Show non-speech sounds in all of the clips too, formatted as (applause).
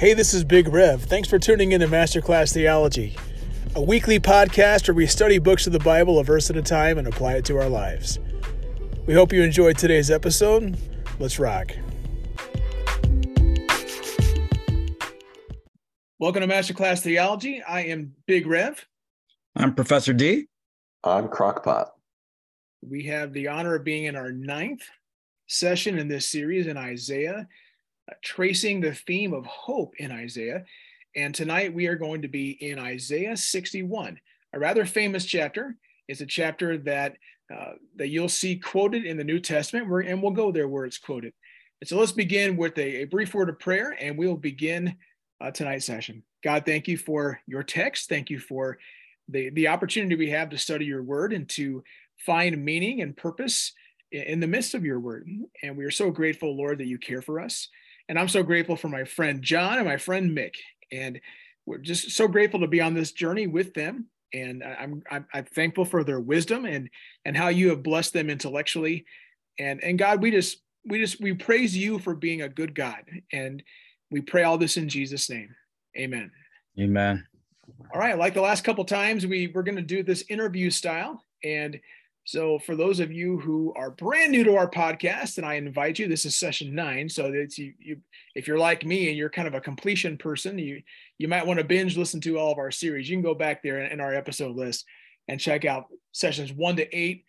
Hey, this is Big Rev. Thanks for tuning in to Masterclass Theology, a weekly podcast where we study books of the Bible a verse at a time and apply it to our lives. We hope you enjoyed today's episode. Let's rock. Welcome to Masterclass Theology. I am Big Rev. I'm Professor D. I'm Crockpot. We have the honor of being in our ninth session in this series in Isaiah, tracing the theme of hope in Isaiah. And tonight we are going to be in Isaiah 61, a rather famous chapter. It's a chapter that uh, that you'll see quoted in the New Testament, and we'll go there where it's quoted. And so let's begin with a, a brief word of prayer, and we'll begin uh, tonight's session. God, thank you for your text. Thank you for the, the opportunity we have to study your word and to find meaning and purpose in the midst of your word. And we are so grateful, Lord, that you care for us. And I'm so grateful for my friend John and my friend Mick. And we're just so grateful to be on this journey with them. And I'm, I'm, I'm thankful for their wisdom and and how you have blessed them intellectually. And and God, we just we just we praise you for being a good God. And we pray all this in Jesus' name. Amen. Amen. All right. Like the last couple times, we we're going to do this interview style. And so, for those of you who are brand new to our podcast, and I invite you, this is session nine. So, it's you, you, if you're like me and you're kind of a completion person, you you might want to binge listen to all of our series. You can go back there in, in our episode list and check out sessions one to eight.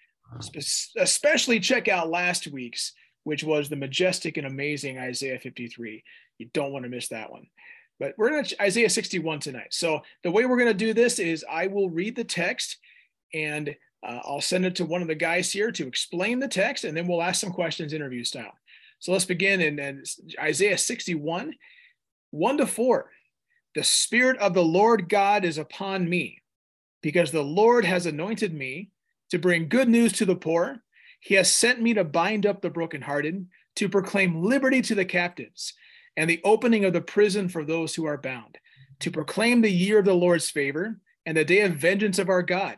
Especially check out last week's, which was the majestic and amazing Isaiah 53. You don't want to miss that one. But we're going to Isaiah 61 tonight. So the way we're going to do this is I will read the text and uh, I'll send it to one of the guys here to explain the text, and then we'll ask some questions interview style. So let's begin in, in Isaiah 61, 1 to 4. The Spirit of the Lord God is upon me, because the Lord has anointed me to bring good news to the poor. He has sent me to bind up the brokenhearted, to proclaim liberty to the captives, and the opening of the prison for those who are bound, to proclaim the year of the Lord's favor and the day of vengeance of our God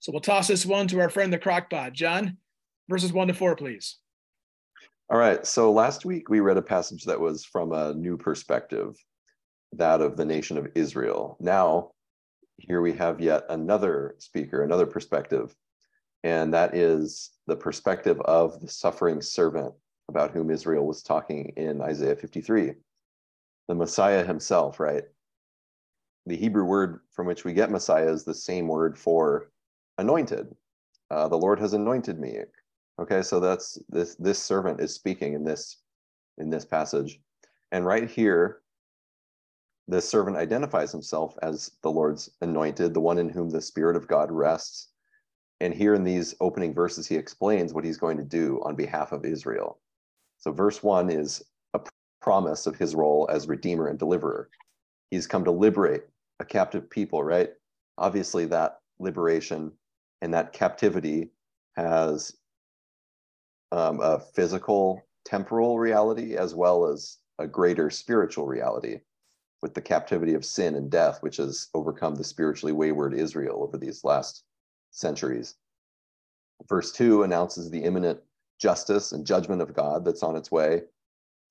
So we'll toss this one to our friend the crockpot. John, verses one to four, please. All right. So last week we read a passage that was from a new perspective, that of the nation of Israel. Now, here we have yet another speaker, another perspective, and that is the perspective of the suffering servant about whom Israel was talking in Isaiah 53. The Messiah himself, right? The Hebrew word from which we get Messiah is the same word for anointed. Uh, the Lord has anointed me. Okay, so that's this this servant is speaking in this in this passage. And right here, the servant identifies himself as the Lord's anointed, the one in whom the Spirit of God rests. And here in these opening verses, he explains what he's going to do on behalf of Israel. So, verse one is a promise of his role as Redeemer and Deliverer. He's come to liberate a captive people, right? Obviously, that liberation and that captivity has um, a physical temporal reality as well as a greater spiritual reality with the captivity of sin and death which has overcome the spiritually wayward israel over these last centuries. Verse 2 announces the imminent justice and judgment of god that's on its way.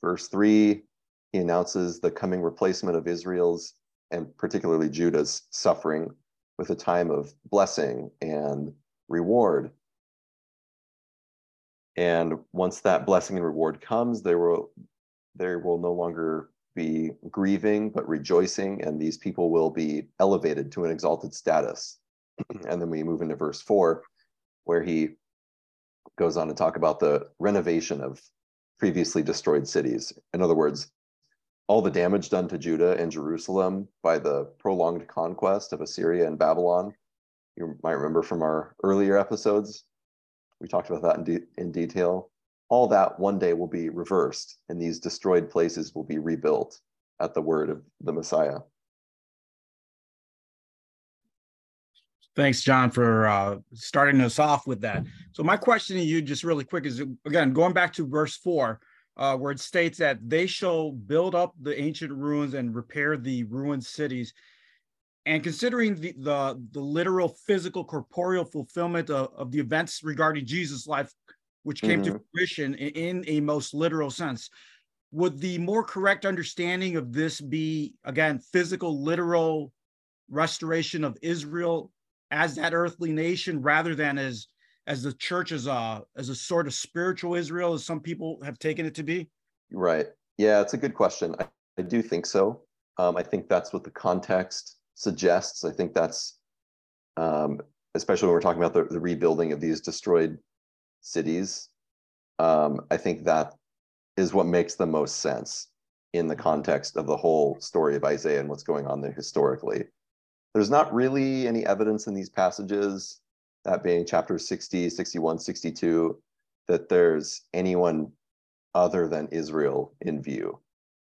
Verse 3 he announces the coming replacement of israel's and particularly judah's suffering with a time of blessing and reward. And once that blessing and reward comes, there will there will no longer be grieving, but rejoicing, and these people will be elevated to an exalted status. (clears throat) and then we move into verse four, where he goes on to talk about the renovation of previously destroyed cities. In other words, all the damage done to Judah and Jerusalem by the prolonged conquest of Assyria and Babylon. You might remember from our earlier episodes, we talked about that in, de- in detail. All that one day will be reversed, and these destroyed places will be rebuilt at the word of the Messiah. Thanks, John, for uh, starting us off with that. So, my question to you, just really quick, is again going back to verse four, uh, where it states that they shall build up the ancient ruins and repair the ruined cities. And considering the the, the literal, physical, corporeal fulfillment of, of the events regarding Jesus' life, which came mm-hmm. to fruition in, in a most literal sense, would the more correct understanding of this be again physical, literal restoration of Israel as that earthly nation rather than as as the church as a as a sort of spiritual Israel as some people have taken it to be? Right. Yeah, it's a good question. I, I do think so. Um, I think that's what the context suggests. I think that's um, especially when we're talking about the, the rebuilding of these destroyed cities. Um, I think that is what makes the most sense in the context of the whole story of Isaiah and what's going on there historically. There's not really any evidence in these passages, that being chapters 60, 61, 62, that there's anyone other than Israel in view.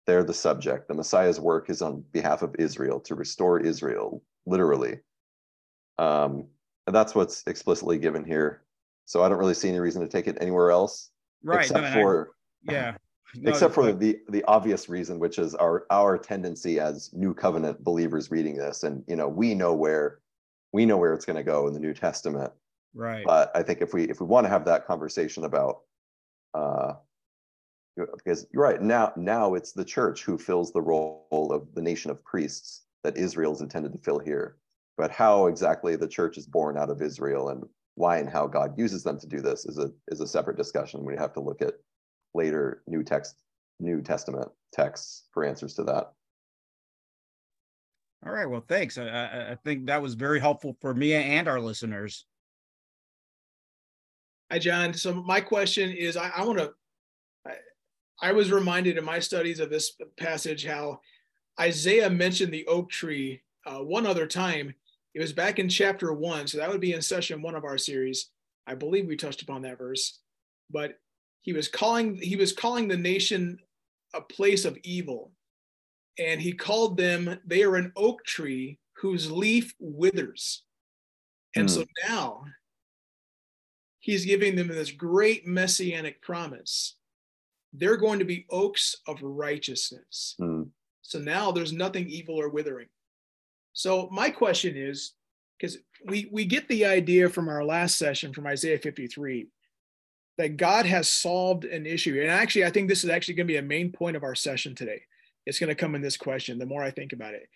They're the subject. The Messiah's work is on behalf of Israel to restore Israel, literally. Um, and that's what's explicitly given here. So I don't really see any reason to take it anywhere else. Right. Except (laughs) no, for I, yeah except for the the obvious reason which is our our tendency as new covenant believers reading this and you know we know where we know where it's going to go in the new testament. Right. But i think if we if we want to have that conversation about uh because you're right now now it's the church who fills the role of the nation of priests that israel is intended to fill here. But how exactly the church is born out of israel and why and how god uses them to do this is a is a separate discussion. We have to look at later New Text, New Testament texts for answers to that. All right. Well, thanks. I, I think that was very helpful for me and our listeners. Hi, John. So my question is, I, I want to. I, I was reminded in my studies of this passage how Isaiah mentioned the oak tree uh, one other time. It was back in chapter one, so that would be in session one of our series. I believe we touched upon that verse, but he was calling he was calling the nation a place of evil and he called them they are an oak tree whose leaf withers and mm. so hmm. now he's giving them this great messianic promise they're going to be oaks of righteousness mm. so now there's nothing evil or withering so my question is because we we get the idea from our last session from isaiah 53 that God has solved an issue. And actually, I think this is actually going to be a main point of our session today. It's going to come in this question the more I think about it.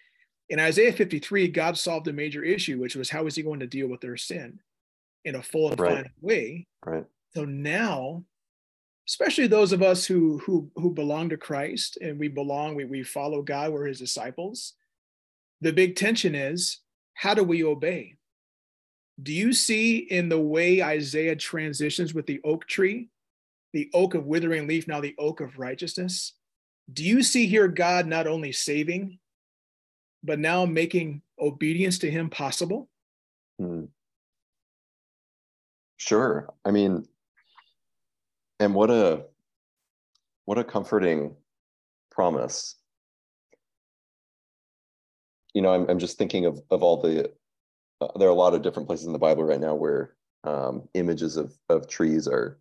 In Isaiah 53, God solved a major issue, which was how is he going to deal with their sin in a full and right. final way? Right. So now, especially those of us who who who belong to Christ and we belong, we, we follow God, we're his disciples. The big tension is how do we obey? Do you see in the way Isaiah transitions with the oak tree, the oak of withering leaf, now the oak of righteousness? Do you see here God not only saving, but now making obedience to him possible? Hmm. Sure. I mean, and what a what a comforting promise. You know, I'm, I'm just thinking of, of all the uh, there are a lot of different places in the Bible right now where um, images of of trees are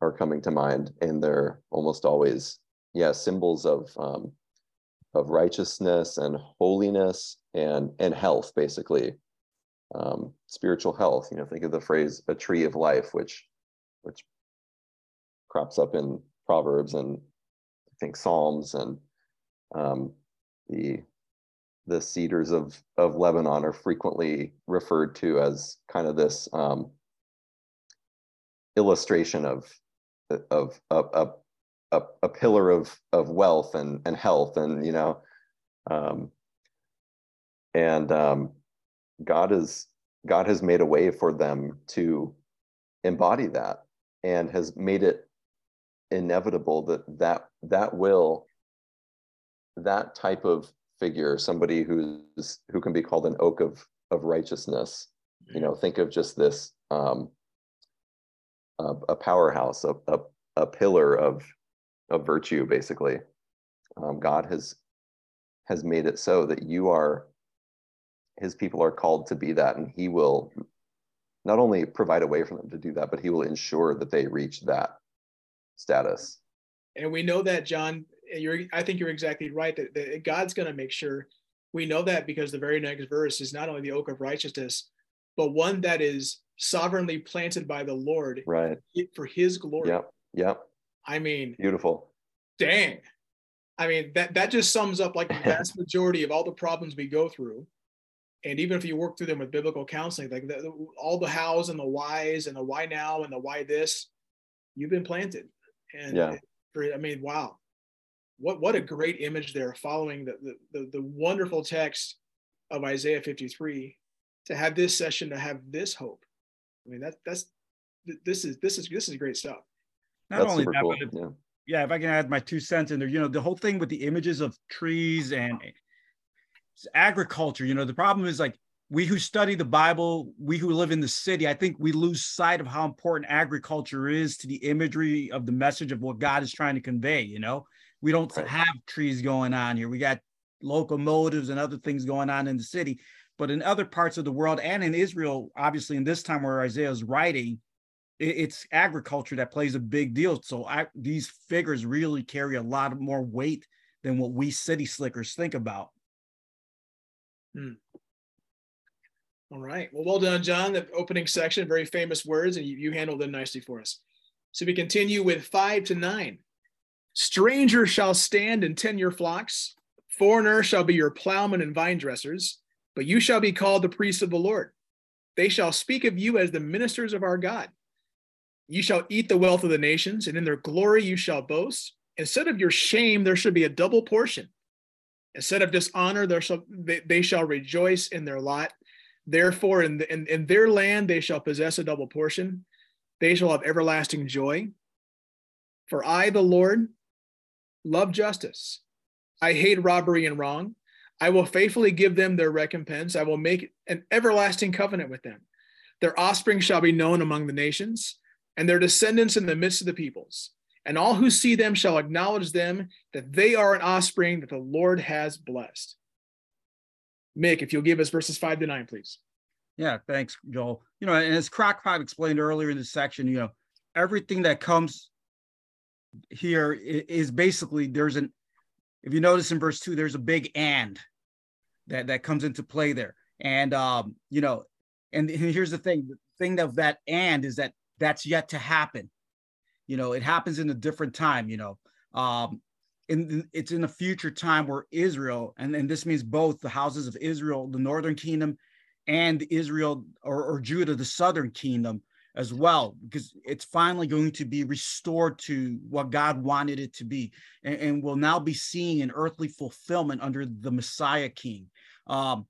are coming to mind, and they're almost always yeah symbols of um, of righteousness and holiness and and health, basically um, spiritual health. You know, think of the phrase "a tree of life," which which crops up in Proverbs and I think Psalms and um, the the cedars of of Lebanon are frequently referred to as kind of this um, illustration of of a, a, a pillar of of wealth and and health and you know um, and um, God is God has made a way for them to embody that and has made it inevitable that that that will that type of figure, somebody who's who can be called an oak of of righteousness. You know, think of just this um, a, a powerhouse, a, a, a pillar of of virtue, basically. Um, God has has made it so that you are his people are called to be that, and he will not only provide a way for them to do that, but he will ensure that they reach that status. And we know that, John, you're, I think you're exactly right that, that God's going to make sure we know that because the very next verse is not only the oak of righteousness, but one that is sovereignly planted by the Lord right for his glory. Yep. Yep. I mean, beautiful. Dang. I mean, that, that just sums up like the (laughs) vast majority of all the problems we go through. And even if you work through them with biblical counseling, like the, all the hows and the whys and the why now and the why this, you've been planted. And yeah. I mean, wow, what what a great image there following the, the the, the wonderful text of Isaiah 53 to have this session to have this hope. I mean, that that's this is this is this is great stuff. Not that's only that, cool. but yeah. yeah, if I can add my two cents in there, you know, the whole thing with the images of trees and agriculture, you know, the problem is like we who study the Bible, we who live in the city, I think we lose sight of how important agriculture is to the imagery of the message of what God is trying to convey. You know, we don't right. have trees going on here. We got locomotives and other things going on in the city. But in other parts of the world and in Israel, obviously in this time where Isaiah is writing, it's agriculture that plays a big deal. So I, these figures really carry a lot more weight than what we city slickers think about. Hmm. All right. Well, well done, John. The opening section, very famous words, and you, you handled them nicely for us. So we continue with five to nine. Strangers shall stand and tend your flocks. Foreigners shall be your plowmen and vine dressers, but you shall be called the priests of the Lord. They shall speak of you as the ministers of our God. You shall eat the wealth of the nations, and in their glory you shall boast. Instead of your shame, there should be a double portion. Instead of dishonor, there shall they, they shall rejoice in their lot. Therefore, in, the, in, in their land they shall possess a double portion. They shall have everlasting joy. For I, the Lord, love justice. I hate robbery and wrong. I will faithfully give them their recompense. I will make an everlasting covenant with them. Their offspring shall be known among the nations, and their descendants in the midst of the peoples. And all who see them shall acknowledge them that they are an offspring that the Lord has blessed. Mick, if you'll give us verses five to nine, please. Yeah, thanks, Joel. You know, and as Crockpot explained earlier in this section, you know, everything that comes here is basically there's an if you notice in verse two, there's a big and that that comes into play there. And um, you know, and here's the thing: the thing of that and is that that's yet to happen. You know, it happens in a different time. You know, um, in it's in a future time where Israel, and, and this means both the houses of Israel, the northern kingdom, and Israel or, or Judah, the southern kingdom, as well because it's finally going to be restored to what God wanted it to be and, and will now be seeing an earthly fulfillment under the Messiah King. Um,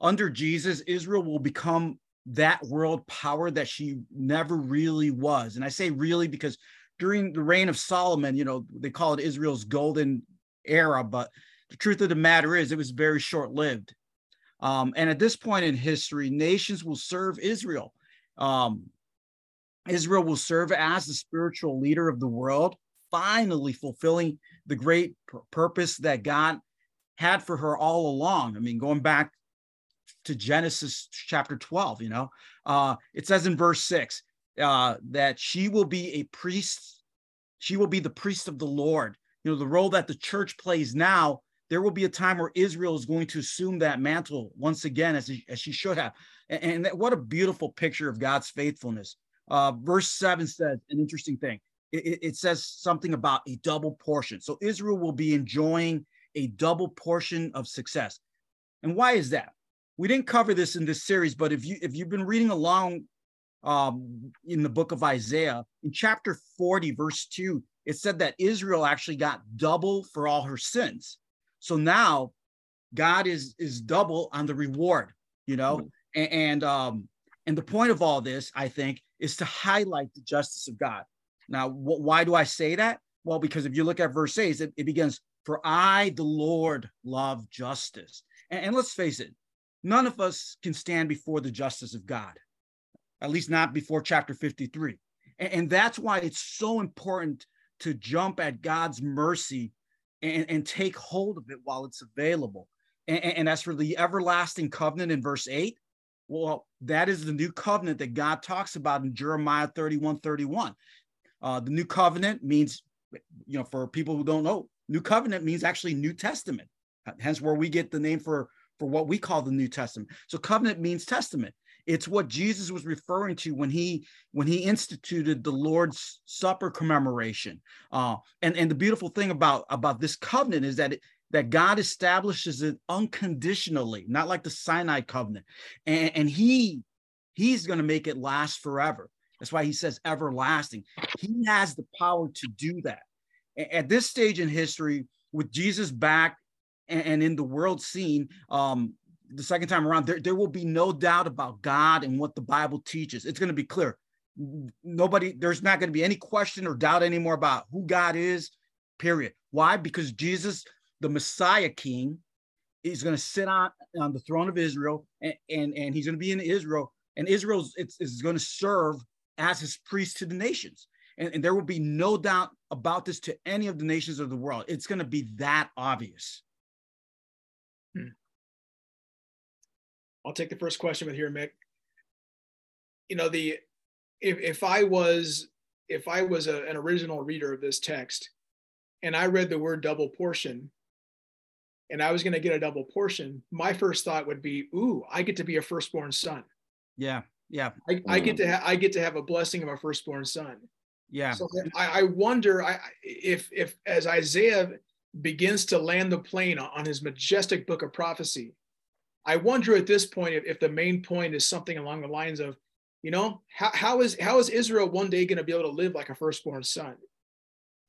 under Jesus, Israel will become that world power that she never really was. And I say really because during the reign of Solomon, you know, they call it Israel's golden era, but the truth of the matter is it was very short lived. Um, and at this point in history, nations will serve Israel. Um, Israel will serve as the spiritual leader of the world, finally fulfilling the great purpose that God had for her all along. I mean, going back to Genesis chapter 12, you know, uh, it says in verse six uh, that she will be a priest, she will be the priest of the Lord. You know, the role that the church plays now, there will be a time where Israel is going to assume that mantle once again, as, as she should have. And, and that, what a beautiful picture of God's faithfulness. Uh, verse 7 says an interesting thing. It, it, says something about a double portion. So Israel will be enjoying a double portion of success. And why is that? We didn't cover this in this series, but if you if you've been reading along um, in the book of Isaiah, in chapter 40, verse 2, it said that Israel actually got double for all her sins. So now God is is double on the reward, you know, mm-hmm. and, and um and the point of all this, I think, is to highlight the justice of God. Now, wh- why do I say that? Well, because if you look at verse 8, it, it begins, For I, the Lord, love justice. And, and let's face it, none of us can stand before the justice of God, at least not before chapter 53. And, and that's why it's so important to jump at God's mercy and, and take hold of it while it's available. And, and as for the everlasting covenant in verse 8, well, that is the new covenant that God talks about in Jeremiah 31 31. Uh, the new covenant means, you know, for people who don't know, new covenant means actually New Testament, hence where we get the name for, for what we call the New Testament. So covenant means testament. It's what Jesus was referring to when he when he instituted the Lord's Supper commemoration. Uh, and and the beautiful thing about about this covenant is that it, that God establishes it unconditionally, not like the Sinai covenant. And, and he he's going to make it last forever. That's why he says everlasting. He has the power to do that. At this stage in history, with Jesus back and, in the world scene, um, the second time around, there, there will be no doubt about God and what the Bible teaches. It's going to be clear. Nobody, there's not going to be any question or doubt anymore about who God is, period. Why? Because Jesus the Messiah King is going to sit on, on the throne of Israel and, and, and he's going to be in Israel. And Israel is going to serve as his priest to the nations. And, and there will be no doubt about this to any of the nations of the world. It's going to be that obvious. Hmm. I'll take the first question with here, Mick. You know, the if if I was if I was a, an original reader of this text and I read the word double portion, and I was going to get a double portion, my first thought would be, "Ooh, I get to be a firstborn son." Yeah, yeah. I, I get to ha- I get to have a blessing of a firstborn son. Yeah. So I, I wonder I, if if as Isaiah begins to land the plane on his majestic book of prophecy, I wonder at this point if, if the main point is something along the lines of, you know, how, how is how is Israel one day going to be able to live like a firstborn son?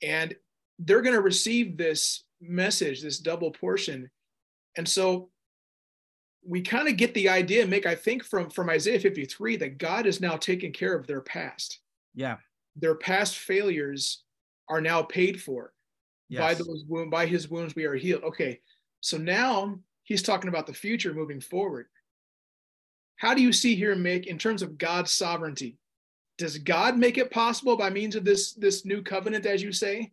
And they're going to receive this message, this double portion. And so we kind of get the idea, Mick, I think from, from Isaiah 53, that God is now taking care of their past. Yeah. Their past failures are now paid for. Yes. By those wounds, by his wounds, we are healed. Okay. So now he's talking about the future moving forward. How do you see here, Mick, in terms of God's sovereignty? Does God make it possible by means of this, this new covenant, as you say?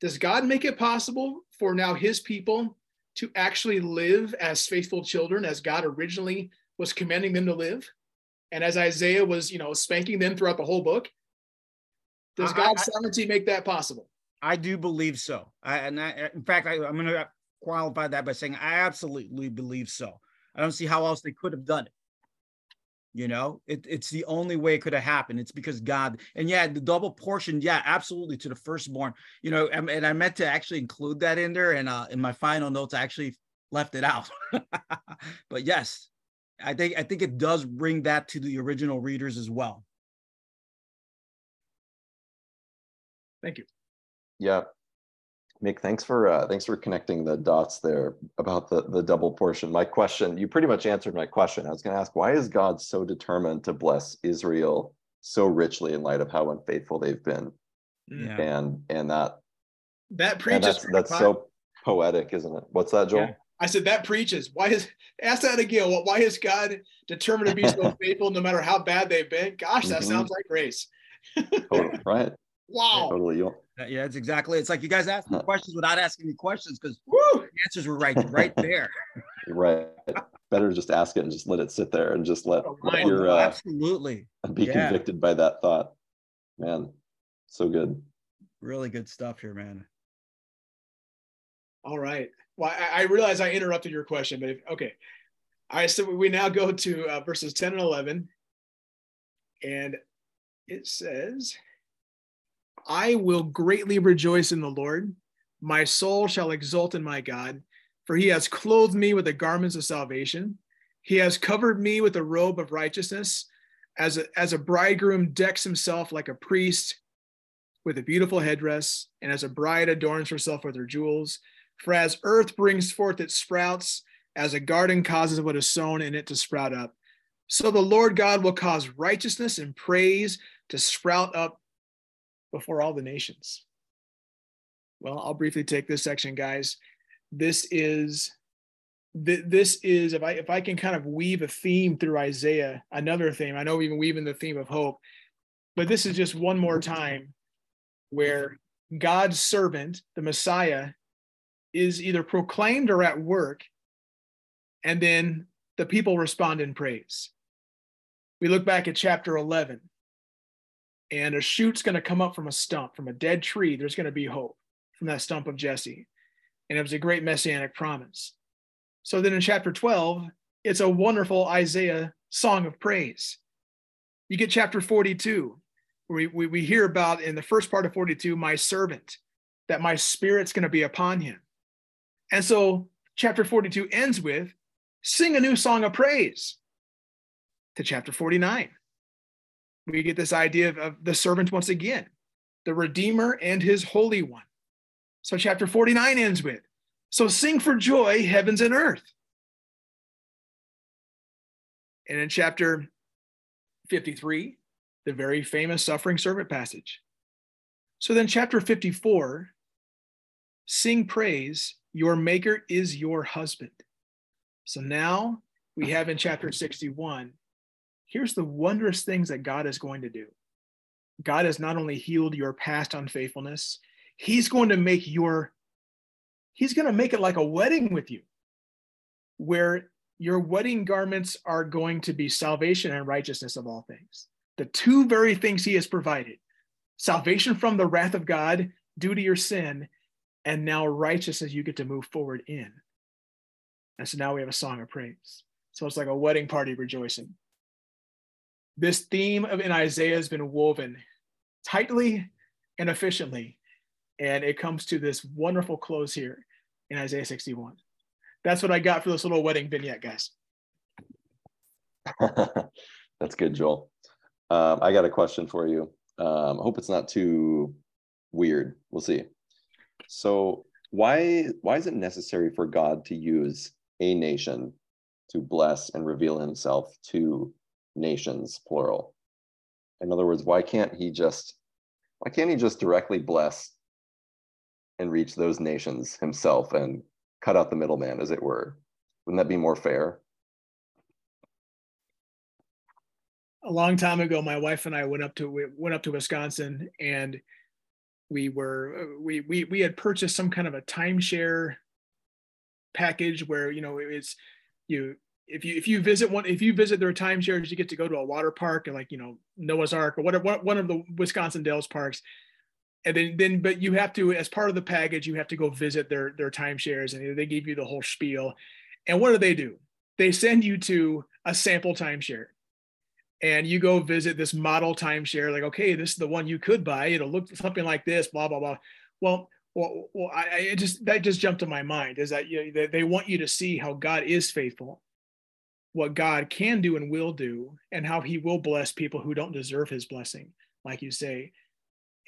Does God make it possible for now his people to actually live as faithful children as God originally was commanding them to live? And as Isaiah was, you know, spanking them throughout the whole book? Does God's sovereignty make that possible? I do believe so. I, and I, in fact, I, I'm going to qualify that by saying I absolutely believe so. I don't see how else they could have done it. You know, it, it's the only way it could have happened. It's because God, and yeah, the double portion, yeah, absolutely to the firstborn. You know, and, and I meant to actually include that in there, and uh, in my final notes, I actually left it out. (laughs) but yes, I think I think it does bring that to the original readers as well. Thank you. Yeah, Mick, thanks for uh, thanks for connecting the dots there about the the double portion. My question, you pretty much answered my question. I was going to ask, why is God so determined to bless Israel so richly in light of how unfaithful they've been? Yeah. And and that that preaches. that's, that's so poetic, isn't it? What's that, Joel? Yeah. I said that preaches. Why is ask that again? Well, why is God determined to be so (laughs) faithful no matter how bad they've been? Gosh, that mm-hmm. sounds like grace. (laughs) totally, right. Wow. Totally. You yeah, it's exactly. It's like you guys asked me questions without asking me questions because the answers were right, right (laughs) there. right. Better just ask it and just let it sit there and just let, oh, let your uh, absolutely be yeah. convicted by that thought. Man, so good. Really good stuff here, man. All right. Well, I, I realize I interrupted your question, but if, okay. All right. So we now go to uh, verses 10 and 11. And it says, I will greatly rejoice in the Lord. My soul shall exult in my God, for he has clothed me with the garments of salvation. He has covered me with a robe of righteousness, as a, as a bridegroom decks himself like a priest with a beautiful headdress, and as a bride adorns herself with her jewels. For as earth brings forth its sprouts, as a garden causes what is sown in it to sprout up, so the Lord God will cause righteousness and praise to sprout up before all the nations. Well, I'll briefly take this section, guys. This is this is if I if I can kind of weave a theme through Isaiah, another theme. I know we've been weaving the theme of hope, but this is just one more time where God's servant, the Messiah, is either proclaimed or at work And then the people respond in praise. We look back at chapter 11, and a shoot's going to come up from a stump, from a dead tree. There's going to be hope from that stump of Jesse. And it was a great messianic promise. So then in chapter 12, it's a wonderful Isaiah song of praise. You get chapter 42, where we, we, we hear about in the first part of 42, my servant, that my spirit's going to be upon him. And so chapter 42 ends with, sing a new song of praise to chapter 49. We get this idea of, of the servant once again, the Redeemer and his Holy One. So chapter 49 ends with, so sing for joy, heavens and earth. And in chapter 53, the very famous suffering servant passage. So then, chapter 54, sing praise, your maker is your husband. So now we have in chapter 61, here's the wondrous things that God is going to do. God has not only healed your past unfaithfulness, He's going to make your, He's going to make it like a wedding with you, where your wedding garments are going to be salvation and righteousness of all things. The two very things he has provided salvation from the wrath of God due to your sin, and now righteousness you get to move forward in. And so now we have a song of praise. So it's like a wedding party rejoicing. This theme of in Isaiah has been woven tightly and efficiently, and it comes to this wonderful close here in Isaiah 61 that's what I got for this little wedding vignette, guys. (laughs) that's good, Joel. Um, I got a question for you. Um, I hope it's not too weird. We'll see. So, why why is it necessary for God to use a nation to bless and reveal Himself to nations, plural? In other words, why can't He just why can't He just directly bless and reach those nations Himself and cut out the middleman, as it were. Wouldn't that be more fair? A long time ago, my wife and I went up to we went up to Wisconsin, and we were we we we had purchased some kind of a timeshare package where you know it's you if you if you visit one if you visit their timeshares you get to go to a water park and like you know Noah's Ark or whatever one of the Wisconsin Dells parks. And then then but you have to as part of the package you have to go visit their their timeshares and they give you the whole spiel. And what do they do? They send you to a sample timeshare. And you go visit this model timeshare like okay this is the one you could buy. It'll look something like this blah blah blah. Well well, well I, I just that just jumped to my mind is that you know, they, they want you to see how God is faithful, what God can do and will do, and how He will bless people who don't deserve His blessing, like you say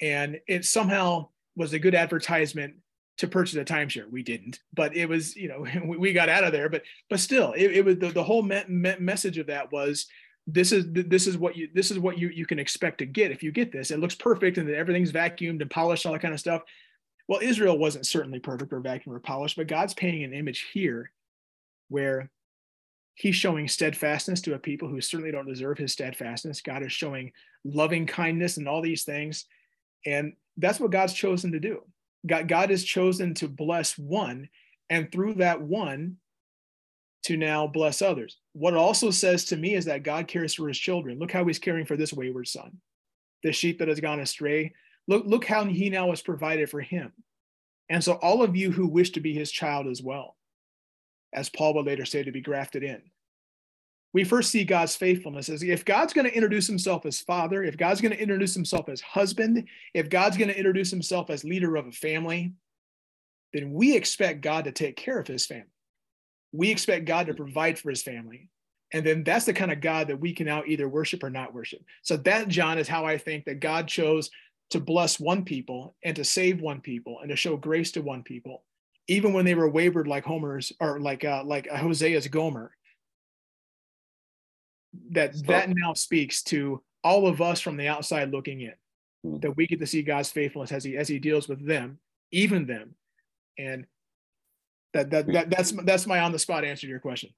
and it somehow was a good advertisement to purchase a timeshare. We didn't, but it was, you know, (laughs) we got out of there. But but still, it, it was the, the whole me- me- message of that was this is this is what you this is what you you can expect to get if you get this. It looks perfect and everything's vacuumed and polished, all that kind of stuff. Well, Israel wasn't certainly perfect or vacuumed or polished, but God's painting an image here where he's showing steadfastness to a people who certainly don't deserve his steadfastness. God is showing loving kindness and all these things and that's what God's chosen to do. God, God has chosen to bless one, and through that one, to now bless others. What it also says to me is that God cares for his children. Look how he's caring for this wayward son, the sheep that has gone astray. Look, look how he now has provided for him. And so, all of you who wish to be his child as well, as Paul would later say, to be grafted in, we first see God's faithfulness as if God's going to introduce himself as father, if God's going to introduce himself as husband, if God's going to introduce himself as leader of a family, then we expect God to take care of his family. We expect God to provide for his family. And then that's the kind of God that we can now either worship or not worship. So that, John, is how I think that God chose to bless one people and to save one people and to show grace to one people, even when they were wavered like Homer's or like uh, like Hosea's Gomer. That so, that now speaks to all of us from the outside looking in hmm. that we get to see god's faithfulness as he as he deals with them even them. And that that, that that's that's my on the spot answer to your question.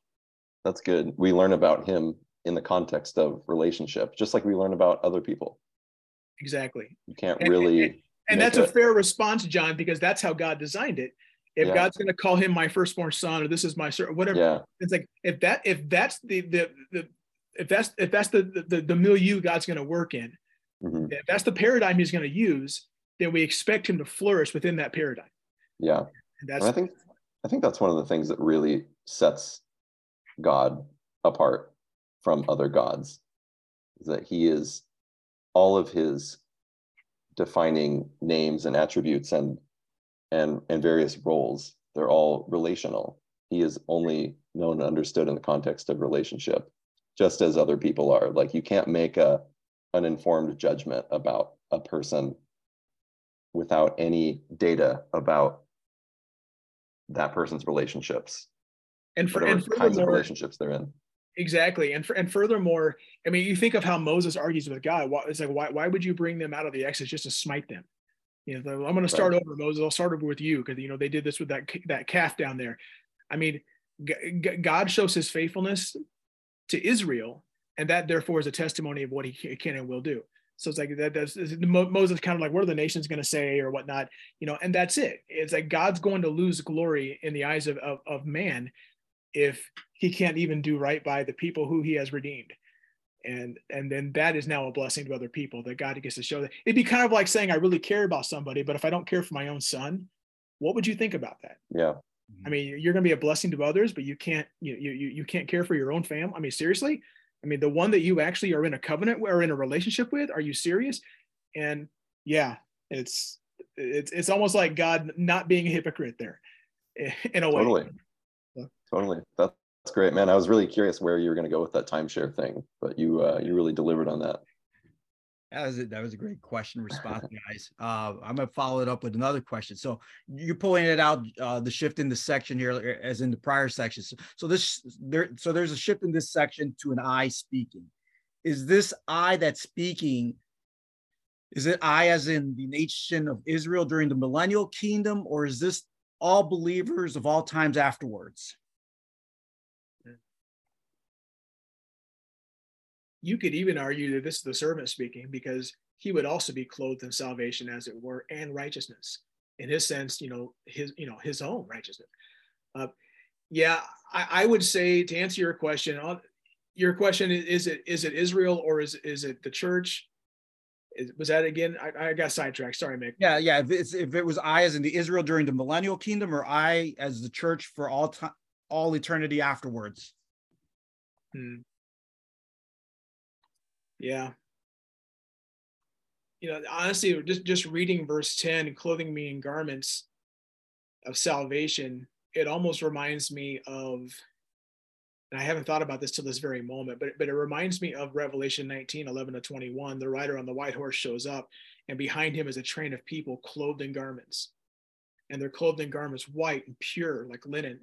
That's good. We learn about him in the context of relationship just like we learn about other people. Exactly. You can't really and, and, and that's a, a fair response john because that's how god designed it if Yeah. God's going to call him my firstborn son or this is my son, whatever. Yeah. It's like if that if that's the the the if that's if that's the the, the milieu God's going to work in, mhm, if that's the paradigm he's going to use, then we expect him to flourish within that paradigm. Yeah. And And that's I think I think that's one of the things that really sets God apart from other gods is that he is all of his defining names and attributes and and and various roles they're all relational he is only known and understood in the context of relationship just as other people are like you can't make a an informed judgment about a person without any data about that person's relationships and for and kinds of relationships they're in exactly and for, and furthermore, I mean, you think of how Moses argues with God. Why, it's like why why would you bring them out of the Exodus just to smite them? You know, I'm going to start over, Moses. I'll start over with you because you know they did this with that that calf down there. I mean, G- God shows His faithfulness to Israel, and that therefore is a testimony of what He can and will do. So it's like that. That's Moses kind of like, what are the nations going to say or whatnot, you know? And that's it. It's like God's going to lose glory in the eyes of, of of man if He can't even do right by the people who He has redeemed and and then that is now a blessing to other people that God gets to show that it'd be kind of like saying I really care about somebody, but if I don't care for my own son, what would you think about that? yeah I mean, you're going to be a blessing to others, but you can't you you you can't care for your own family. I mean, seriously? I mean, the one that you actually are in a covenant or in a relationship with, are you serious? And yeah, it's it's it's almost like God not being a hypocrite there (laughs) in a way. totally totally that's great man i was really curious where you were going to go with that timeshare thing but you uh you really delivered on that That was a, that was a great question response, (laughs) guys. Uh, I'm gonna follow it up with another question. So you're pulling it out, uh, the shift in the section here, as in the prior sections. So this there, so there's a shift in this section to an I speaking. Is this I that's speaking? Is it I as in the nation of Israel during the millennial kingdom, or is this all believers of all times afterwards? You could even argue that this is the servant speaking because he would also be clothed in salvation as it were and righteousness in his sense you know his you know his own righteousness uh, yeah I, I would say to answer your question on your question is, is it is it israel or is is it the church is, was that again I, I got sidetracked sorry mick Yeah, yeah. If, it's, if it was I as in the Israel during the millennial kingdom, or I as the church for all time, all eternity afterwards. Hmm. Yeah. You know, honestly, just just reading verse 10, clothing me in garments of salvation, it almost reminds me of, and I haven't thought about this till this very moment, but, but it reminds me of Revelation 19, 11 to 21. The rider on the white horse shows up, and behind him is a train of people clothed in garments. And they're clothed in garments white and pure, like linen.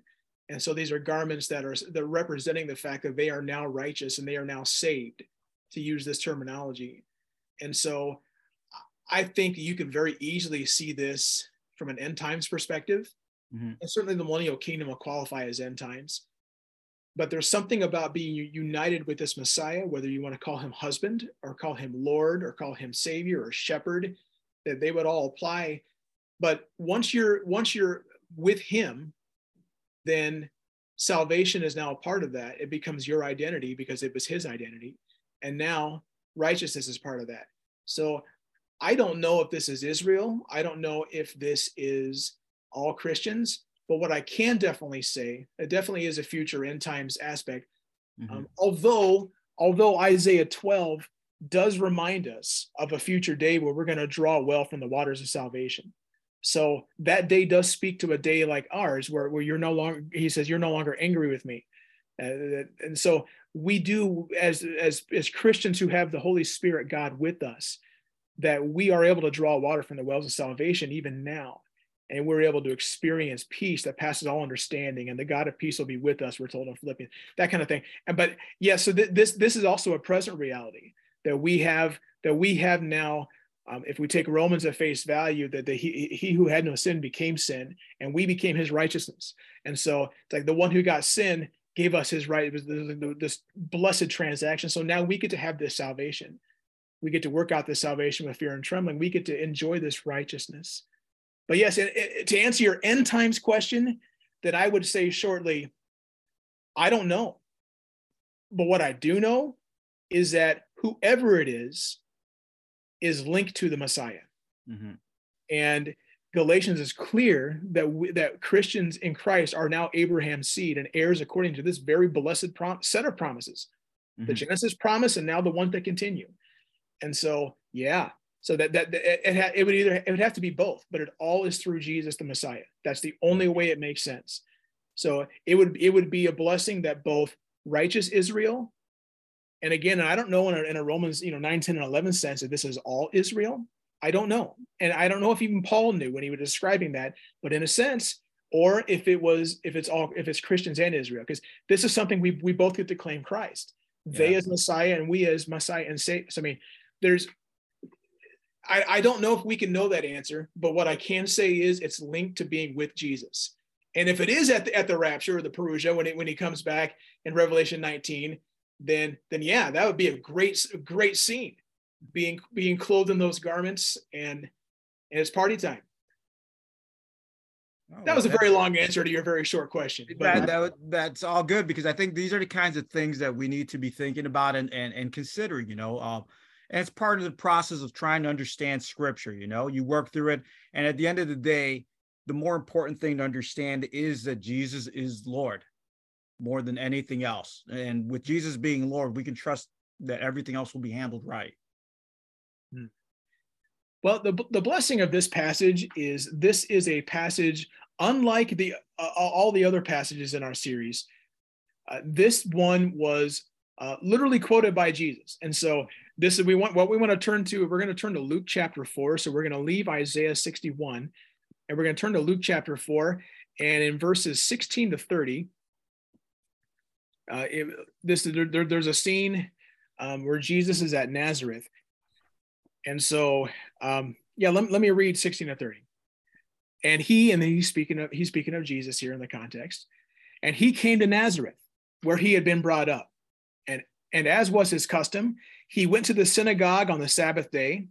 And so these are garments that are they're representing the fact that they are now righteous and they are now saved, to use this terminology. And so I think you can very easily see this from an end times perspective. Mhm. And certainly the millennial kingdom will qualify as end times. But there's something about being united with this Messiah, whether you want to call him husband or call him Lord or call him Savior or Shepherd, that they would all apply. But once you're once you're with him, then salvation is now a part of that. It becomes your identity because it was his identity. And now righteousness is part of that. So I don't know if this is Israel. I don't know if this is all Christians. But what I can definitely say, it definitely is a future end times aspect. Mhm. Um, although, although Isaiah 12 does remind us of a future day where we're going to draw well from the waters of salvation. So that day does speak to a day like ours, where, where you're no longer, he says, you're no longer angry with me. Uh, and so we do, as, as, as Christians who have the Holy Spirit God with us, that we are able to draw water from the wells of salvation even now. And we're able to experience peace that passes all understanding, and the God of peace will be with us. We're told in Philippians, that kind of thing. And but yeah, so th- this this is also a present reality that we have that we have now um, if we take Romans at face value, that the, he, he who had no sin became sin, and we became his righteousness. And so it's like the one who got sin gave us his right. It was this, blessed transaction. So now we get to have this salvation. We get to work out this salvation with fear and trembling. We get to enjoy this righteousness. but yes, it, it, to answer your end times question, that I would say shortly, I don't know. But what I do know is that whoever it is, is linked to the Messiah. Mm-hmm. And Galatians is clear that we, that Christians in Christ are now Abraham's seed and heirs according to this very blessed prom- set of promises, mm-hmm. the Genesis promise, and now the one that continue. And so, yeah, so that that, that it, it, it would either it would have to be both, but it all is through Jesus the Messiah. That's the only way it makes sense. So it would it would be a blessing that both righteous Israel, and again, I don't know in a, in a Romans you know 9, 10, and 11 sense that this is all Israel, I don't know. And I don't know if even Paul knew when he was describing that, but in a sense, or if it was, if it's all, if it's Christians and Israel, because this is something we we both get to claim Christ. Yeah. They as Messiah and we as Messiah and say, so I mean, there's I, I don't know if we can know that answer, but what I can say is it's linked to being with Jesus. And if it is at the, at the rapture or the Parousia when it, when he comes back in Revelation 19, then then yeah, that would be a great great scene being being clothed in those garments and and it's party time oh, that was a very long answer to your very short question that, that, that's all good because i think these are the kinds of things that we need to be thinking about and and, and considering you know um, and it's part of the process of trying to understand scripture you know you work through it and at the end of the day the more important thing to understand is that jesus is lord more than anything else and with jesus being lord we can trust that everything else will be handled right. Well, the, the blessing of this passage is this is a passage unlike the uh, all the other passages in our series. Uh, this one was uh, literally quoted by Jesus, and so this is we want what we want to turn to. We're going to turn to Luke chapter four. So we're going to leave Isaiah sixty one, and we're going to turn to Luke chapter four, and in verses sixteen to thirty. Uh, it, this there, there's a scene um, where Jesus is at Nazareth, and so, um, yeah, let, let me read 16 to 30. And he, and then he's speaking of he's speaking of Jesus here in the context. And he came to Nazareth, where he had been brought up. And and as was his custom, he went to the synagogue on the Sabbath day,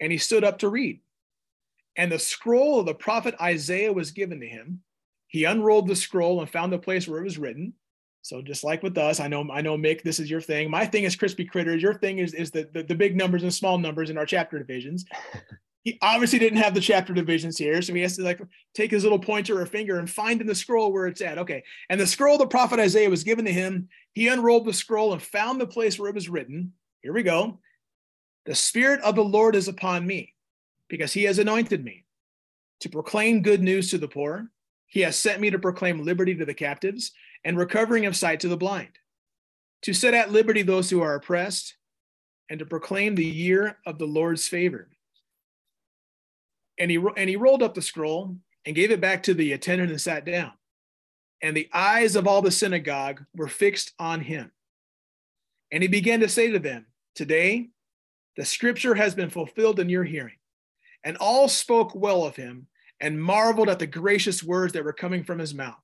and he stood up to read. And the scroll of the prophet Isaiah was given to him. He unrolled the scroll and found the place where it was written. So just like with us, I know, I know, Mick, this is your thing. My thing is crispy critters. Your thing is is the, the, the big numbers and small numbers in our chapter divisions. (laughs) he obviously didn't have the chapter divisions here, so he has to like take his little pointer or finger and find in the scroll where it's at. Okay, and the scroll the prophet Isaiah was given to him. He unrolled the scroll and found the place where it was written. Here we go. The spirit of the Lord is upon me, because he has anointed me to proclaim good news to the poor. He has sent me to proclaim liberty to the captives and recovering of sight to the blind, to set at liberty those who are oppressed, and to proclaim the year of the Lord's favor. And he, and he rolled up the scroll and gave it back to the attendant and sat down. And the eyes of all the synagogue were fixed on him. And he began to say to them, Today, the scripture has been fulfilled in your hearing. And all spoke well of him and marveled at the gracious words that were coming from his mouth.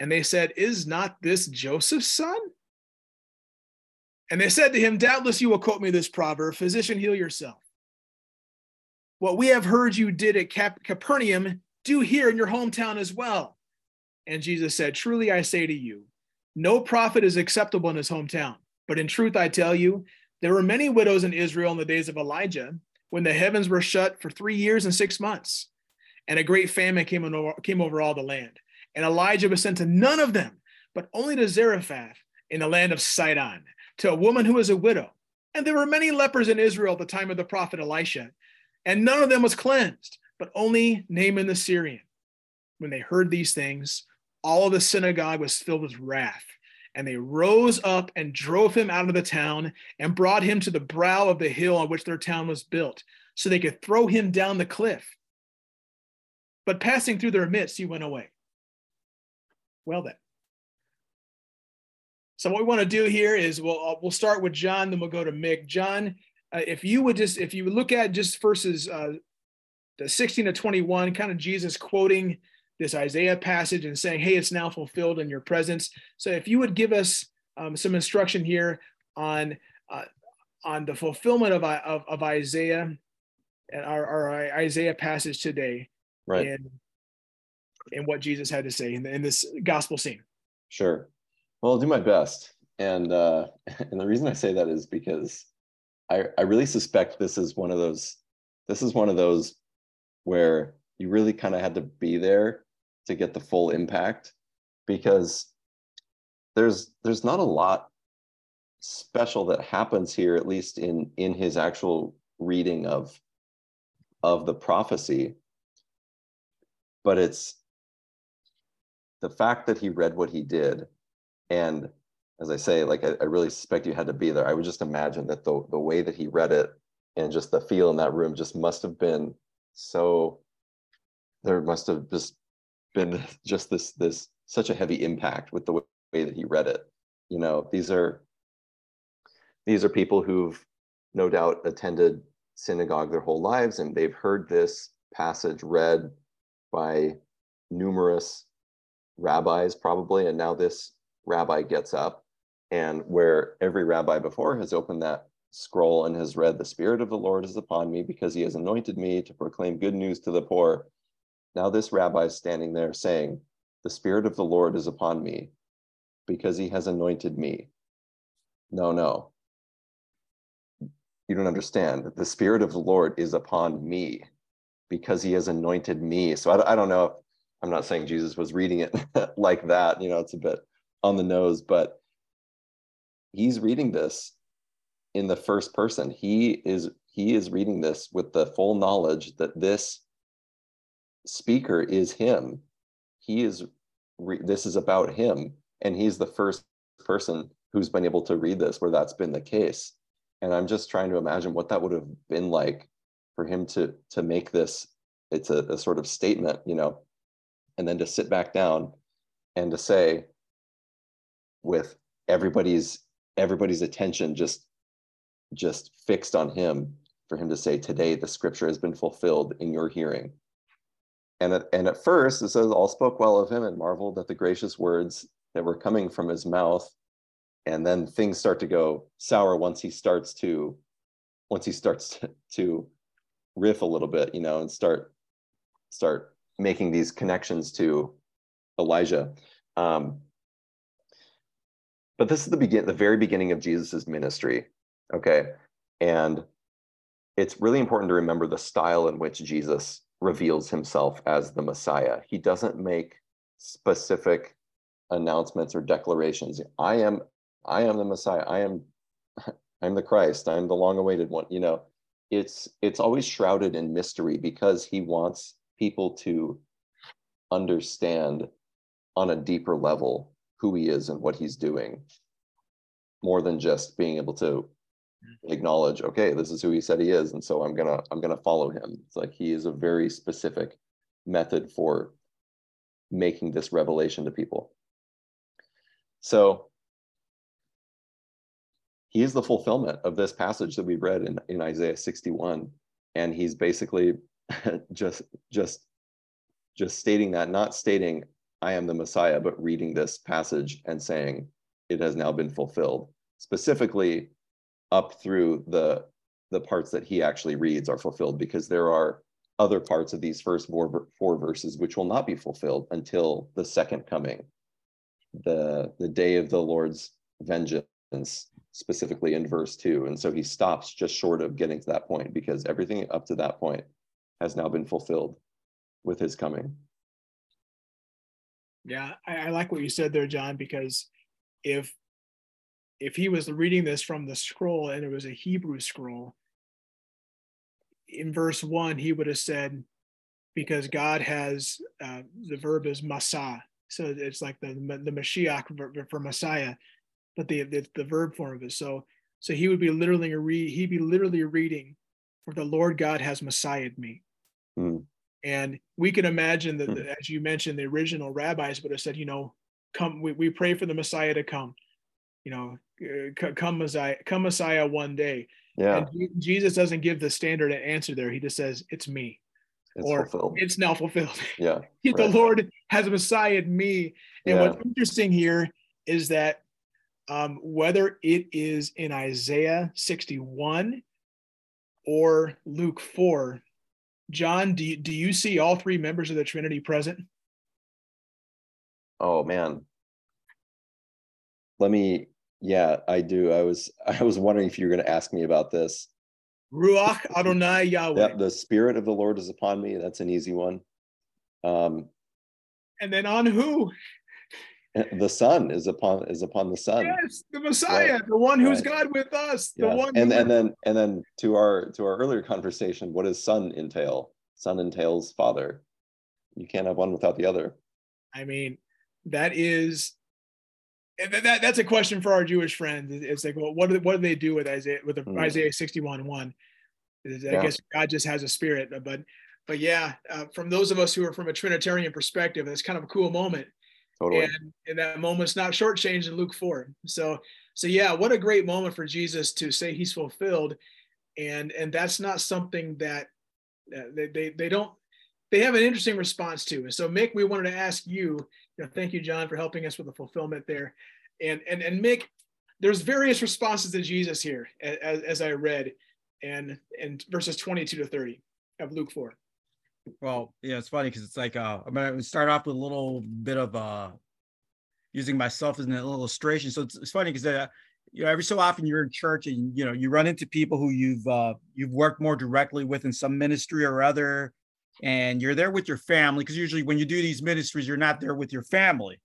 And they said, Is not this Joseph's son? And they said to him, Doubtless you will quote me this proverb Physician, heal yourself. What we have heard you did at Cap- Capernaum, do here in your hometown as well. And Jesus said, Truly I say to you, no prophet is acceptable in his hometown. But in truth, I tell you, there were many widows in Israel in the days of Elijah, when the heavens were shut for three years and six months, and a great famine came, over, came over all the land. And Elijah was sent to none of them, but only to Zarephath in the land of Sidon, to a woman who was a widow. And there were many lepers in Israel at the time of the prophet Elisha, and none of them was cleansed, but only Naaman the Syrian. When they heard these things, all of the synagogue was filled with wrath. And they rose up and drove him out of the town and brought him to the brow of the hill on which their town was built, so they could throw him down the cliff. But passing through their midst, he went away. Well then. So what we want to do here is we'll uh, we'll start with John, then we'll go to Mick. John, uh, if you would just if you would look at just verses uh, the 16 to 21, kind of Jesus quoting this Isaiah passage and saying, "Hey, it's now fulfilled in your presence." So if you would give us um, some instruction here on uh, on the fulfillment of, of, of Isaiah and our, our Isaiah passage today, right in in what Jesus had to say in, in this gospel scene. Sure. Well, I'll do my best. And uh, (laughs) and the reason I say that is because I I really suspect this is one of those this is one of those where you really kind of had to be there to get the full impact because there's there's not a lot special that happens here at least in in his actual reading of of the prophecy but it's the fact that he read what he did and as i say like I, I, really suspect you had to be there. I would just imagine that the, the way that he read it and just the feel in that room just must have been so there must have just been (laughs) just this this such a heavy impact with the way that he read it. You know these are these are people who've no doubt attended synagogue their whole lives and they've heard this passage read by numerous rabbis probably and now this rabbi gets up and where every rabbi before has opened that scroll and has read the spirit of the lord is upon me because he has anointed me to proclaim good news to the poor. Now this rabbi is standing there saying the spirit of the lord is upon me because he has anointed me. No no. You don't understand. The spirit of the lord is upon me because he has anointed me. So i, I don't know I'm not saying Jesus was reading it (laughs) like that, you know, it's a bit on the nose, but he's reading this in the first person. He is he is reading this with the full knowledge that this speaker is him. He is re- this is about him and he's the first person who's been able to read this where that's been the case. And I'm just trying to imagine what that would have been like for him to to make this it's a, a sort of statement, you know, and then to sit back down and to say with everybody's everybody's attention just just fixed on him for him to say today the scripture has been fulfilled in your hearing. And at, and at first it says all spoke well of him and marveled at the gracious words that were coming from his mouth. And then things start to go sour once he starts to once he starts to, (laughs) to riff a little bit you know and start start making these connections to Elijah. Um, but this is the begin, the very beginning of Jesus's ministry. Okay, and it's really important to remember the style in which Jesus reveals himself as the Messiah. He doesn't make specific announcements or declarations. I am, I am the Messiah. I am, (laughs) I'm the Christ. I'm the long-awaited one. You know, it's it's always shrouded in mystery because he wants people to understand on a deeper level who he is and what he's doing more than just being able to acknowledge okay this is who he said he is and so i'm gonna i'm gonna follow him. It's like he is a very specific method for making this revelation to people. So he is the fulfillment of this passage that we read in, in isaiah 61 and he's basically (laughs) just just just stating that not stating i am the messiah but reading this passage and saying it has now been fulfilled. Specifically up through the the parts that he actually reads are fulfilled because there are other parts of these first four, four verses which will not be fulfilled until the second coming. The the day of the lord's vengeance specifically in verse 2 and so he stops just short of getting to that point because everything up to that point has now been fulfilled with his coming. Yeah, I, I like what you said there, John, because if if he was reading this from the scroll and it was a Hebrew scroll, in verse one, he would have said, because God has uh, the verb is masa. So it's like the the Mashiach for Messiah, but the, the, the verb form of it. So so he would be literally read he'd be literally reading, for the Lord God has Messiahed me. And we can imagine that, mm. as you mentioned, the original rabbis would have said, you know, come, we, we pray for the Messiah to come, you know, uh, come Messiah, come Messiah one day. Yeah. And Jesus doesn't give the standard answer there. He just says, it's me. It's or fulfilled. it's now fulfilled. (laughs) Yeah. (laughs) the right. Lord has Messiah in me. And yeah. what's interesting here is that um, whether it is in Isaiah 61 or Luke 4, John, do you, do you see all three members of the Trinity present? Oh man. Let me yeah, I do. I was (laughs) I was wondering if you were going to ask me about this. Ruach Adonai Yahweh. Yep, the spirit of the Lord is upon me. That's an easy one. Um and then on who? (laughs) the son is upon is upon the son yes the messiah right. the one who's right. god with us the one and and then and then to our to our earlier conversation what does son entail son entails father you can't have one without the other i mean that is that, that's a question for our jewish friends it's like well what do, what do they do with isaiah with mm. isaiah 61 1 i yeah. guess god just has a spirit but but yeah uh, from those of us who are from a trinitarian perspective it's kind of a cool moment Totally. And, and that moment's not shortchanged in Luke 4. So, so yeah, what a great moment for Jesus to say he's fulfilled. And, and that's not something that uh, they, they, they don't, they have an interesting response to. And so Mick, we wanted to ask you, you know, thank you, John, for helping us with the fulfillment there. And, and, and Mick, there's various responses to Jesus here as, as I read and, and verses 22 to 30 of Luke 4. Well, yeah, it's funny because it's like uh, I'm gonna start off with a little bit of uh, using myself as an illustration. So it's, it's funny because uh, you know every so often you're in church and you know you run into people who you've uh, you've worked more directly with in some ministry or other, and you're there with your family because usually when you do these ministries you're not there with your family,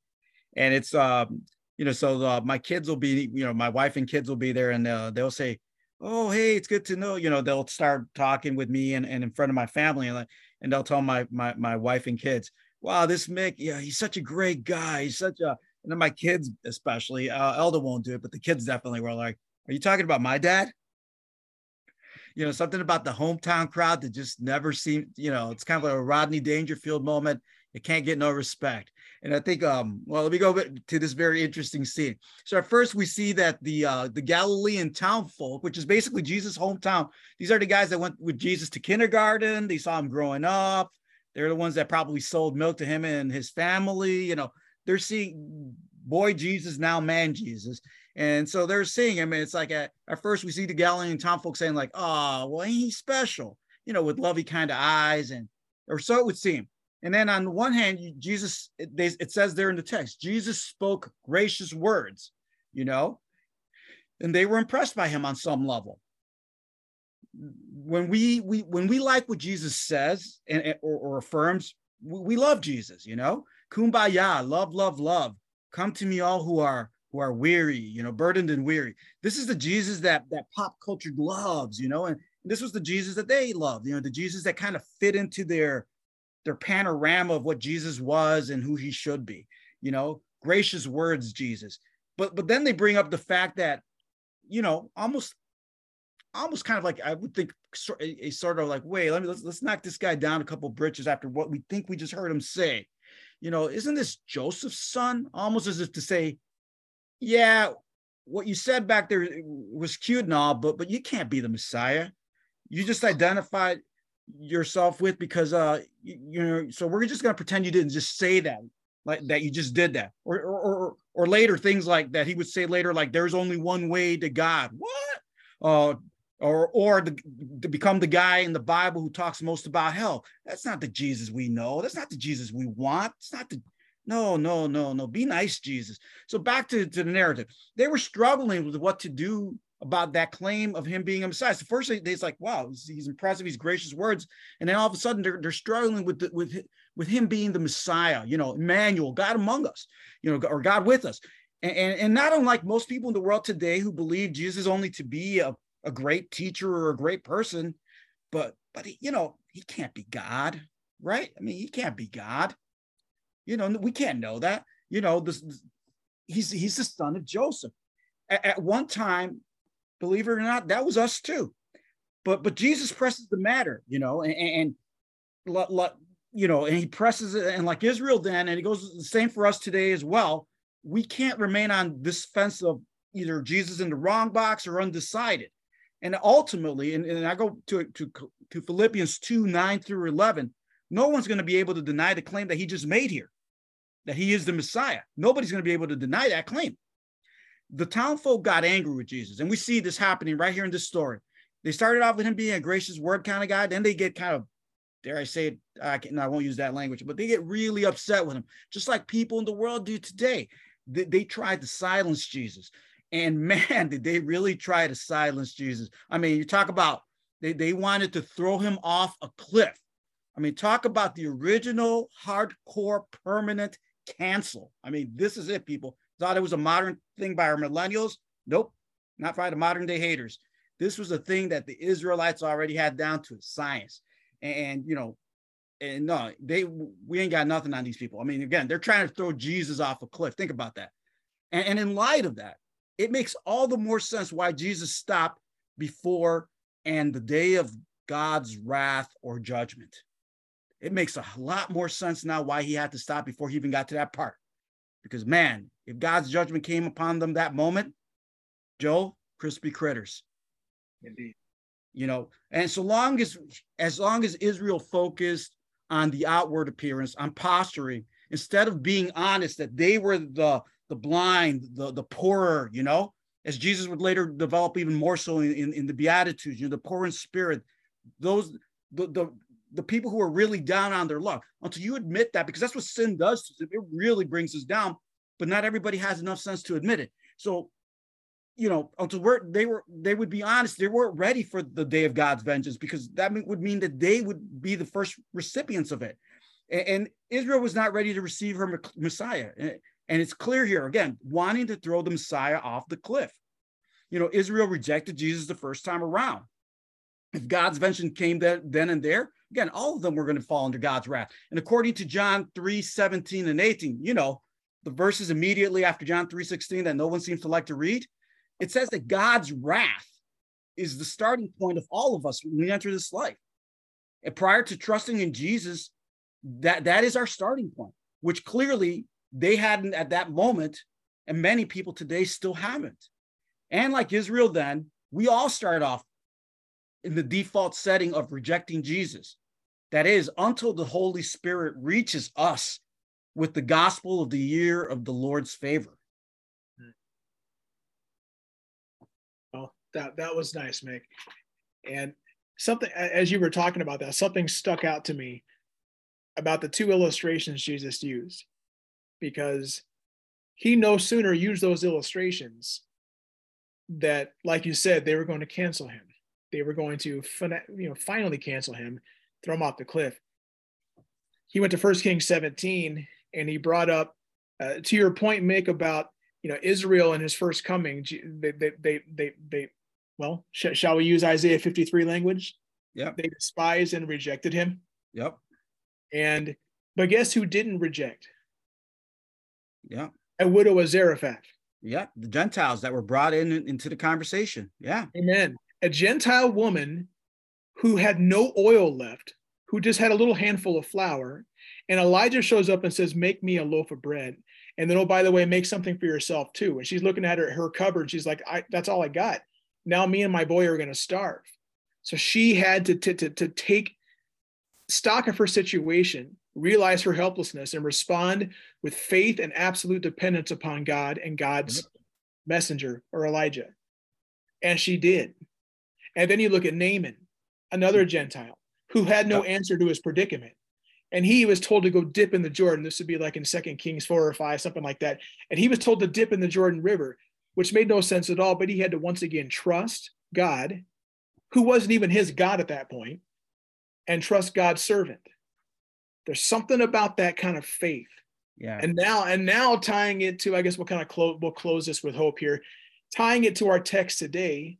and it's um you know so uh, my kids will be you know my wife and kids will be there and uh, they'll say oh hey it's good to know you know they'll start talking with me and, and in front of my family and like and they'll tell my my my wife and kids, "Wow, this Mick, yeah, he's such a great guy. He's such a." And then my kids, especially, uh, won't do it, but the kids definitely were like, "Are you talking about my dad?" You know, something about the hometown crowd that just never seemed. You know, it's kind of like a Rodney Dangerfield moment. It can't get no respect. And I think, um, well, let me go to this very interesting scene. So at first we see that the uh, the Galilean town folk, which is basically Jesus' hometown, these are the guys that went with Jesus to kindergarten. They saw him growing up. They're the ones that probably sold milk to him and his family. You know, they're seeing boy Jesus, now man Jesus. And so they're seeing him. And it's like at, at first we see the Galilean town folk saying, like, oh, well, he's special, you know, with lovey kind of eyes. And or so it would seem. And then on the one hand, Jesus, it, they, it says there in the text, Jesus spoke gracious words, you know, and they were impressed by him on some level. When we we when we like what Jesus says and or, or affirms, we, we love Jesus, you know. Kumbaya, love, love, love. Come to me, all who are who are weary, you know, burdened and weary. This is the Jesus that that pop culture loves, you know, and this was the Jesus that they loved, you know, the Jesus that kind of fit into their their panorama of what Jesus was and who he should be. You know, gracious words, Jesus. But but then they bring up the fact that, you know, almost almost kind of like I would think a, a sort of like, wait, let me let's let's knock this guy down a couple bridges after what we think we just heard him say. You know, isn't this Joseph's son? Almost as if to say, yeah, what you said back there was cute and all, but but you can't be the Messiah. You just identified yourself with because uh you, you know so we're just going to pretend you didn't just say that like that you just did that. Or, or or or later things like that. He would say later like there's only one way to god. What? Uh or or to, to become the guy in the bible who talks most about hell. That's not the jesus we know. That's not the jesus we want. It's not the no no no no. Be nice jesus. So back to, to the narrative. They were struggling with what to do about that claim of him being a Messiah. So first, they, it's like, wow, he's, he's, impressive, he's gracious words, and then all of a sudden they're, they're struggling with the, with with him being the Messiah, you know, Emmanuel, God among us, you know, or God with us, and, and, and not unlike most people in the world today who believe Jesus only to be a, a great teacher or a great person, but but he, you know, he can't be God, right? I mean, he can't be God. You know, we can't know that. You know, this, he's he's the son of Joseph. At one time, believe it or not, that was us too. But but Jesus presses the matter, you know, and, and you know, and he presses it, and like Israel then, and he goes the same for us today as well. We can't remain on this fence of either Jesus in the wrong box or undecided. And ultimately, and, and I go to, to, to Philippians 2 9 through 11, no one's going to be able to deny the claim that he just made here, that he is the Messiah. Nobody's going to be able to deny that claim the town folk got angry with Jesus. And we see this happening right here in this story. They started off with him being a gracious word kind of guy. Then they get kind of dare I say it, I, can, I won't use that language, but they get really upset with him, just like people in the world do today. They, they tried to silence Jesus. And (laughs) man, did they really try to silence Jesus. I mean, you talk about they, they wanted to throw him off a cliff. I mean, talk about the original hardcore permanent cancel. I mean, this is it, people. Thought it was a modern thing by our millennials. Nope, not by the modern day haters. This was a thing that the Israelites already had down to science. And, you know, and no, they we ain't got nothing on these people. I mean, again, they're trying to throw Jesus off a cliff. Think about that. And, and in light of that, it makes all the more sense why Jesus stopped before and the day of God's wrath or judgment. It makes a lot more sense now why he had to stop before he even got to that part. Because man, if God's judgment came upon them that moment, Joe, crispy critters. Indeed. You know, and so long as as long as Israel focused on the outward appearance, on posturing, instead of being honest that they were the the blind, the the poorer, you know, as Jesus would later develop even more so in, in, in the Beatitudes, you know, the poor in spirit, those the, the the people who are really down on their luck. Until you admit that, because that's what sin does, it really brings us down. But not everybody has enough sense to admit it. So you know, until we're, they were, they would be honest, they weren't ready for the day of God's vengeance because that would mean that they would be the first recipients of it. And, and Israel was not ready to receive her Messiah. And, and it's clear here, again, wanting to throw the Messiah off the cliff. You know, Israel rejected Jesus the first time around. If God's vengeance came then, then and there, again, all of them were going to fall under God's wrath. And according to John 3 17 and 18, you know, the verses immediately after John 3 16 that no one seems to like to read, it says that God's wrath is the starting point of all of us when we enter this life. And prior to trusting in Jesus, that, that is our starting point, which clearly they hadn't at that moment, and many people today still haven't. And like Israel, then, we all start off in the default setting of rejecting Jesus. That is, until the Holy Spirit reaches us with the gospel of the year of the Lord's favor. that that was nice, Mick. And something as you were talking about that, something stuck out to me about the two illustrations Jesus used, because he no sooner used those illustrations that, like you said, they were going to cancel him. They were going to, you know, finally cancel him, throw him off the cliff. He went to First Kings 17 and he brought up, uh, to your point, Mick, about you know Israel and his first coming. They they they they, they well, sh- shall we use Isaiah 53 language? Yeah. They despised and rejected him. Yep. And but guess who didn't reject? Yeah. A widow of Zarephath. Yeah, the Gentiles that were brought in into the conversation. Yeah. Amen. A Gentile woman who had no oil left, who just had a little handful of flour, and Elijah shows up and says, "Make me a loaf of bread." And then, oh, by the way, make something for yourself too. And she's looking at her her cupboard. She's like, I, "That's all I got." now me and my boy are going to starve. So she had to, to, to, to take stock of her situation, realize her helplessness, and respond with faith and absolute dependence upon God and God's messenger or Elijah. And she did. And then you look at Naaman, another hmm. Gentile who had no answer to his predicament. And he was told to go dip in the Jordan. This would be like in Second Kings 4 or 5, something like that. And he was told to dip in the Jordan River which made no sense at all. But he had to once again trust God, who wasn't even his God at that point, and trust God's servant. There's something about that kind of faith. Yeah. And now, and now tying it to, I guess we'll kind of close, we'll close this with hope here. Tying it to our text today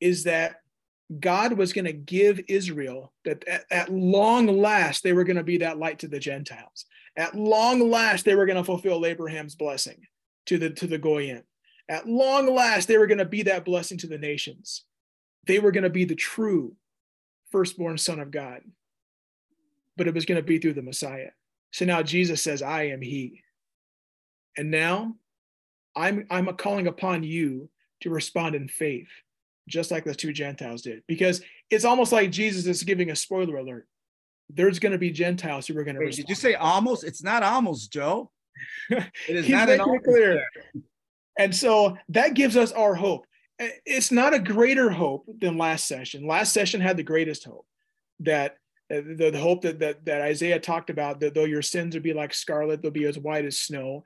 is that God was going to give Israel that at, at long last they were going to be that light to the Gentiles. At long last they were going to fulfill Abraham's blessing to the to the goyim. At long last, they were going to be that blessing to the nations. They were going to be the true firstborn son of God. But it was going to be through the Messiah. So now Jesus says, I am he. And now I'm, I'm calling upon you to respond in faith, just like the two Gentiles did. Because it's almost like Jesus is giving a spoiler alert. There's going to be Gentiles who are going to. Wait, did you say almost? It's not almost, Joe. (laughs) It is He's not making it clear. And so that gives us our hope. It's not a greater hope than last session. Last session had the greatest hope that Uh, the, the hope that, that that Isaiah talked about that though your sins would be like scarlet, they'll be as white as snow.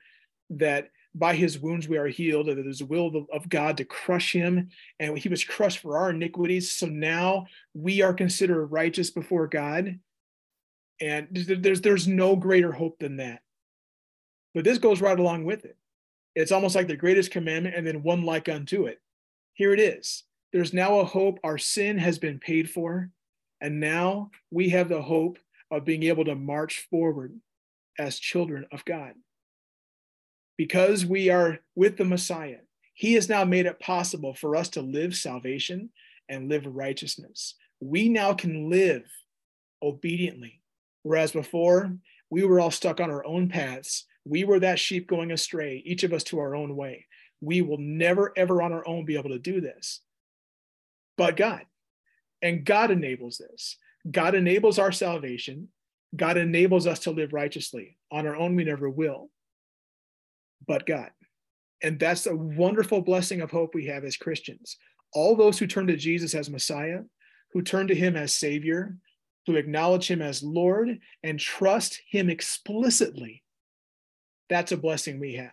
That by his wounds we are healed, there's a will of God to crush him, and he was crushed for our iniquities. So now we are considered righteous before God. And there's there's no greater hope than that. But this goes right along with it. It's almost like the greatest commandment and then one like unto it. Here it is. There's now a hope our sin has been paid for. And now we have the hope of being able to march forward as children of God. Because we are with the Messiah, he has now made it possible for us to live salvation and live righteousness. We now can live obediently, whereas before we were all stuck on our own paths we were that sheep going astray, each of us to our own way. We will never, ever on our own be able to do this. But God, and God enables this. God enables our salvation. God enables us to live righteously. On our own, we never will. But God. And that's a wonderful blessing of hope we have as Christians. All those who turn to Jesus as Messiah, who turn to him as Savior, who acknowledge him as Lord and trust him explicitly that's a blessing we have.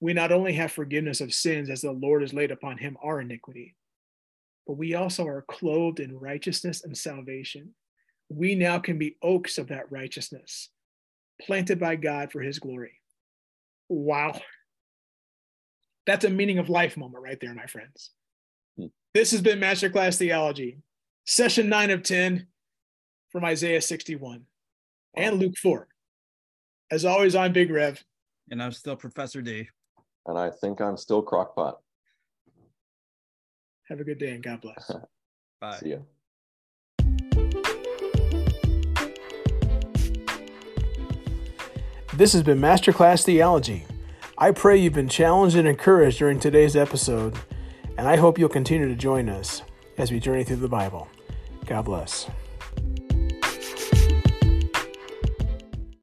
We not only have forgiveness of sins as the Lord has laid upon him our iniquity, but we also are clothed in righteousness and salvation. We now can be oaks of that righteousness, planted by God for his glory. Wow. That's a meaning of life moment right there, my friends. Hmm. This has been Masterclass Theology, session nine of 10 from Isaiah 61 and Luke 4. As always, I'm Big Rev. And I'm still Professor D. And I think I'm still Crockpot. Have a good day and God bless. (laughs) Bye. See you. This has been Masterclass Theology. I pray you've been challenged and encouraged during today's episode, and I hope you'll continue to join us as we journey through the Bible. God bless.